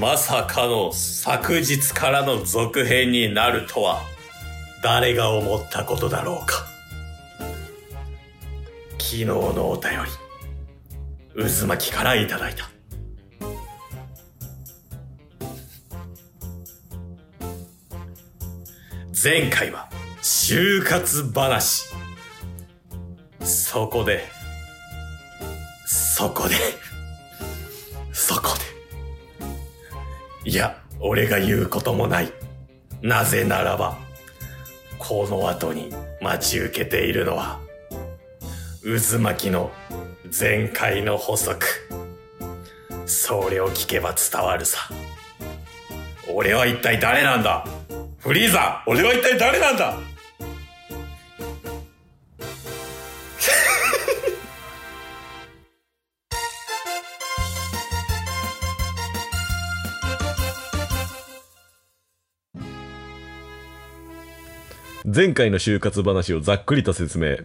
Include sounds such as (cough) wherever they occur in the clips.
まさかの昨日からの続編になるとは、誰が思ったことだろうか。昨日のお便り、渦巻きからいただいた。前回は就活話。そこで、そこで、そこで。いや、俺が言うこともない。なぜならば、この後に待ち受けているのは、渦巻きの前回の補足。それを聞けば伝わるさ。俺は一体誰なんだ？フリーザ俺は一体誰なんだ？前回の就活話をざっくりと説明。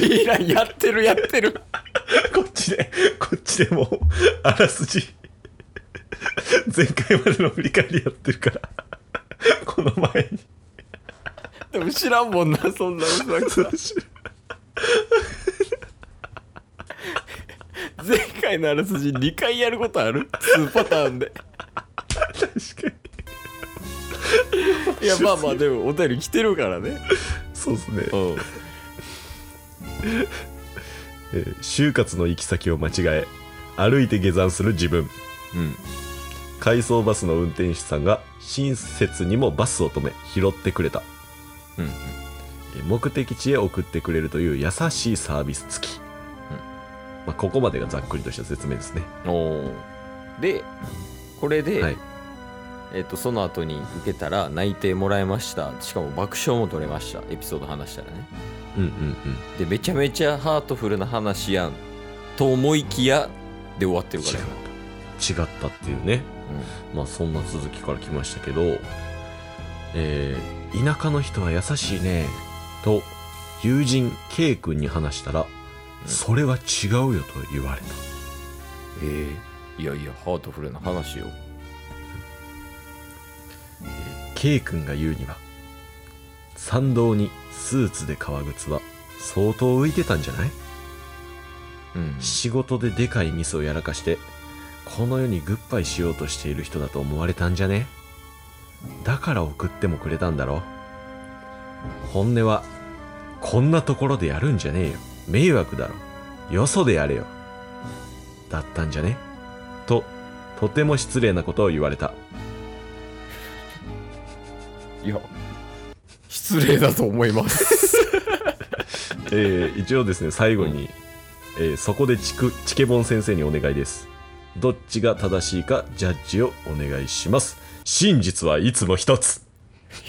いや、やってるやってる。(laughs) こっちで、こっちでもう、あらすじ。前回までの振り返りやってるから。この前に。でも知らんもんな、そんなうし前回のあらすじ2回やることある ?2 パターンで。確かに。いや、まあまあ、でもお便り来てるからね。そうですね。うん。えー就活の行き先を間違え、歩いて下山する自分。うん。回送バスの運転手さんが親切にもバスを止め拾ってくれたうん。えー目的地へ送ってくれるという優しいサービス付き、まあ、ここまでがざっくりとした説明ですねおーで、これで、はいえっ、と、その後に受けたら内定もらえました。しかも爆笑も取れました。エピソード話したらね。うんうんうんで、めちゃめちゃハートフルな話やん。と思いきや、で終わってるからね。違ったっていうねまあそんな続きから来ましたけどえー田舎の人は優しいねと友人 K 君に話したら、それは違うよと言われたええいやいや、ハートフルな話よ。K 君が言うには参道にスーツで革靴は相当浮いてたんじゃない？うん。仕事ででかいミスをやらかしてこの世にグッバイしようとしている人だと思われたんじゃね？だから送ってもくれたんだろ？本音はこんなところでやるんじゃねえよ。迷惑だろ。よそでやれよ。だったんじゃね？ととても失礼なことを言われたいや、失礼だと思います。(laughs) えー一応ですね最後に、えーそこでチクチケボン先生にお願いですどっちが正しいかジャッジをお願いします真実はいつも一つ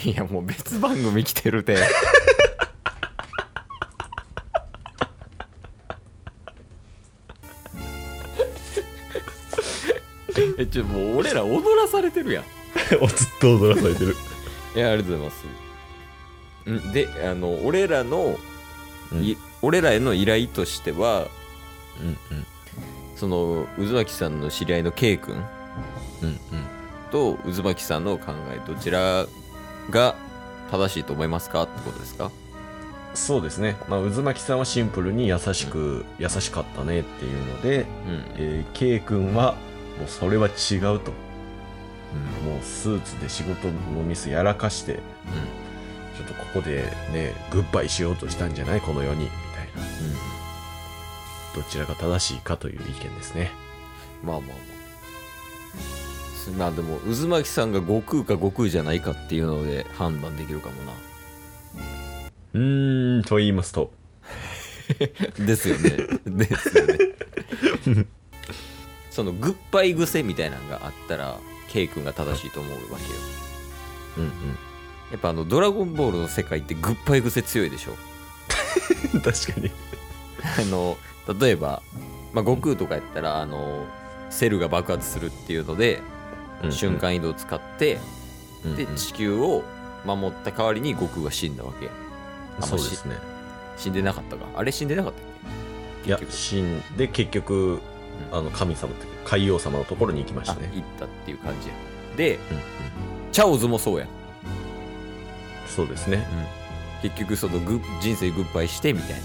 いや、もう別番組来てるて。(laughs) え、ちょ、もう俺ら踊らされてるやん。お (laughs) ずっと踊らされてるいや、ありがとうございます。んで、あの、俺らの、い俺らへの依頼としては、うんうん。その、渦巻さんの知り合いの K 君。うんうん。と渦巻さんの考え、どちらが正しいと思いますかってことですか？そうですね、まあ、渦巻さんはシンプルに優しく、優しかったねっていうので、うん。えー、K 君はもうそれは違うともうスーツで仕事のミスやらかしてちょっとここでねグッバイしようとしたんじゃない？この世にみたいなどちらが正しいかという意見ですねまあまあまあ。すまあでも、渦巻さんが悟空か悟空じゃないかっていうので判断できるかもな。うーんと言いますと (laughs) ですよね。(laughs) ですよね。(laughs) そのグッバイ癖みたいなのがあったら、K 君が正しいと思うわけよ。うんやっぱあの、ドラゴンボールの世界ってグッバイ癖強いでしょ？う (laughs) ん確かに。あの、例えば、まあ、悟空とかやったら、あの、セルが爆発するっていうので、瞬間移動を使って、うんうん。で地球を守った代わりに悟空は死んだわけ。あそうですね。死んでなかったか。あれ死んでなかったっいや死んで結局あの神様って海王様のところに行きましたあね行ったっていう感じや。でうんうんチャオズもそうやそうですね。結局そのグ人生グッバイしてみたいな。っ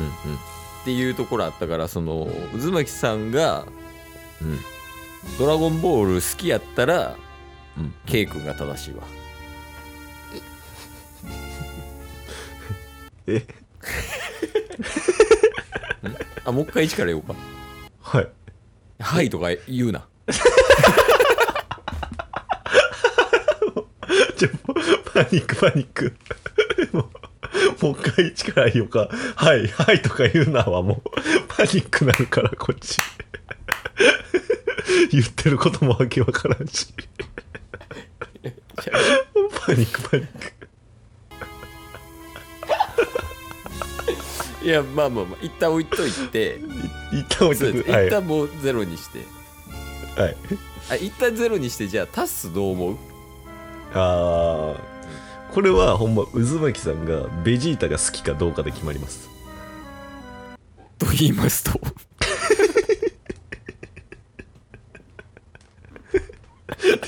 うんうん。ていうところあったからその渦巻さんがうん「ドラゴンボール」好きやったらうん。ケイ君が正しいわ。え？(laughs) (laughs) あもう一回一から言おうか。はい「はい」とか言うな。(laughs) ちょパニックパニック。もうもう一回一から言おうか。はいはいとか言うなはもう。パニックなるからこっち。(laughs) 言ってることもわけわからんし。(laughs) パニックパニックいやまあまあまあ一旦置いといて。い一旦置いとい。一旦もうゼロにして。はい。あ一旦ゼロにしてじゃあタスどう思う？あー。これはほんま渦巻さんがベジータが好きかどうかで決まります。と言いますと？(laughs)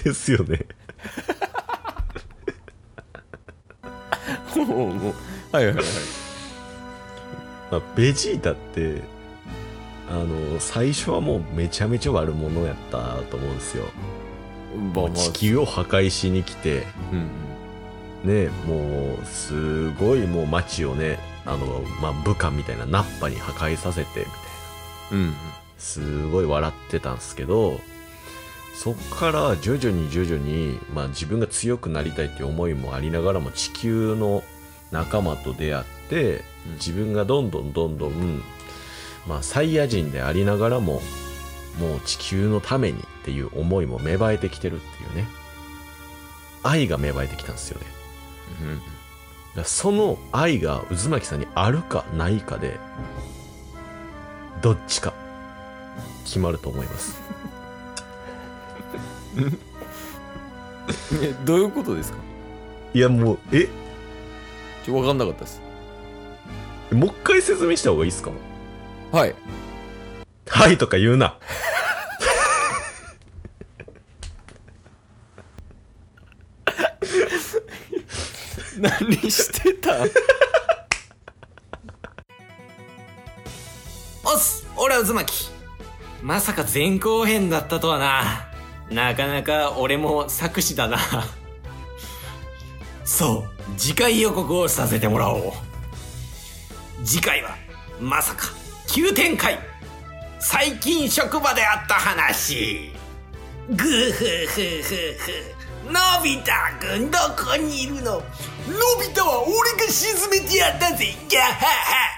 ですよね。(laughs) もうもう。はいはいはいまあ、ベジータってあの最初はもうめちゃめちゃ悪者やったと思うんですよ。まあまあ。地球を破壊しに来て。うんねもうすごいもう街をねあの、まあ、部下みたいなナッパに破壊させてみたいな。うんうん。すごい笑ってたんですけどそっから徐々に徐々に、まあ、自分が強くなりたいっていう思いもありながらも地球の仲間と出会ってうん自分がどんどんどんどん、まあ、サイヤ人でありながらももう地球のためにっていう思いも芽生えてきてるっていうね。愛が芽生えてきたんですよね。うん。その愛が渦巻さんにあるかないかでどっちか決まると思います。(laughs) えどういうことですか？いやもうえ？ちょ分かんなかったですもう一回説明した方がいいですかはい。はいとか言うな。何してた？おっす俺は渦巻。まさか前後編だったとはな。なかなか俺も作詞だな。そう次回予告をさせてもらおう次回はまさか急展開。最近職場であった話。グフフフフのび太くんどこにいるの？のび太は俺が沈めてやったぜ。ギャハハ。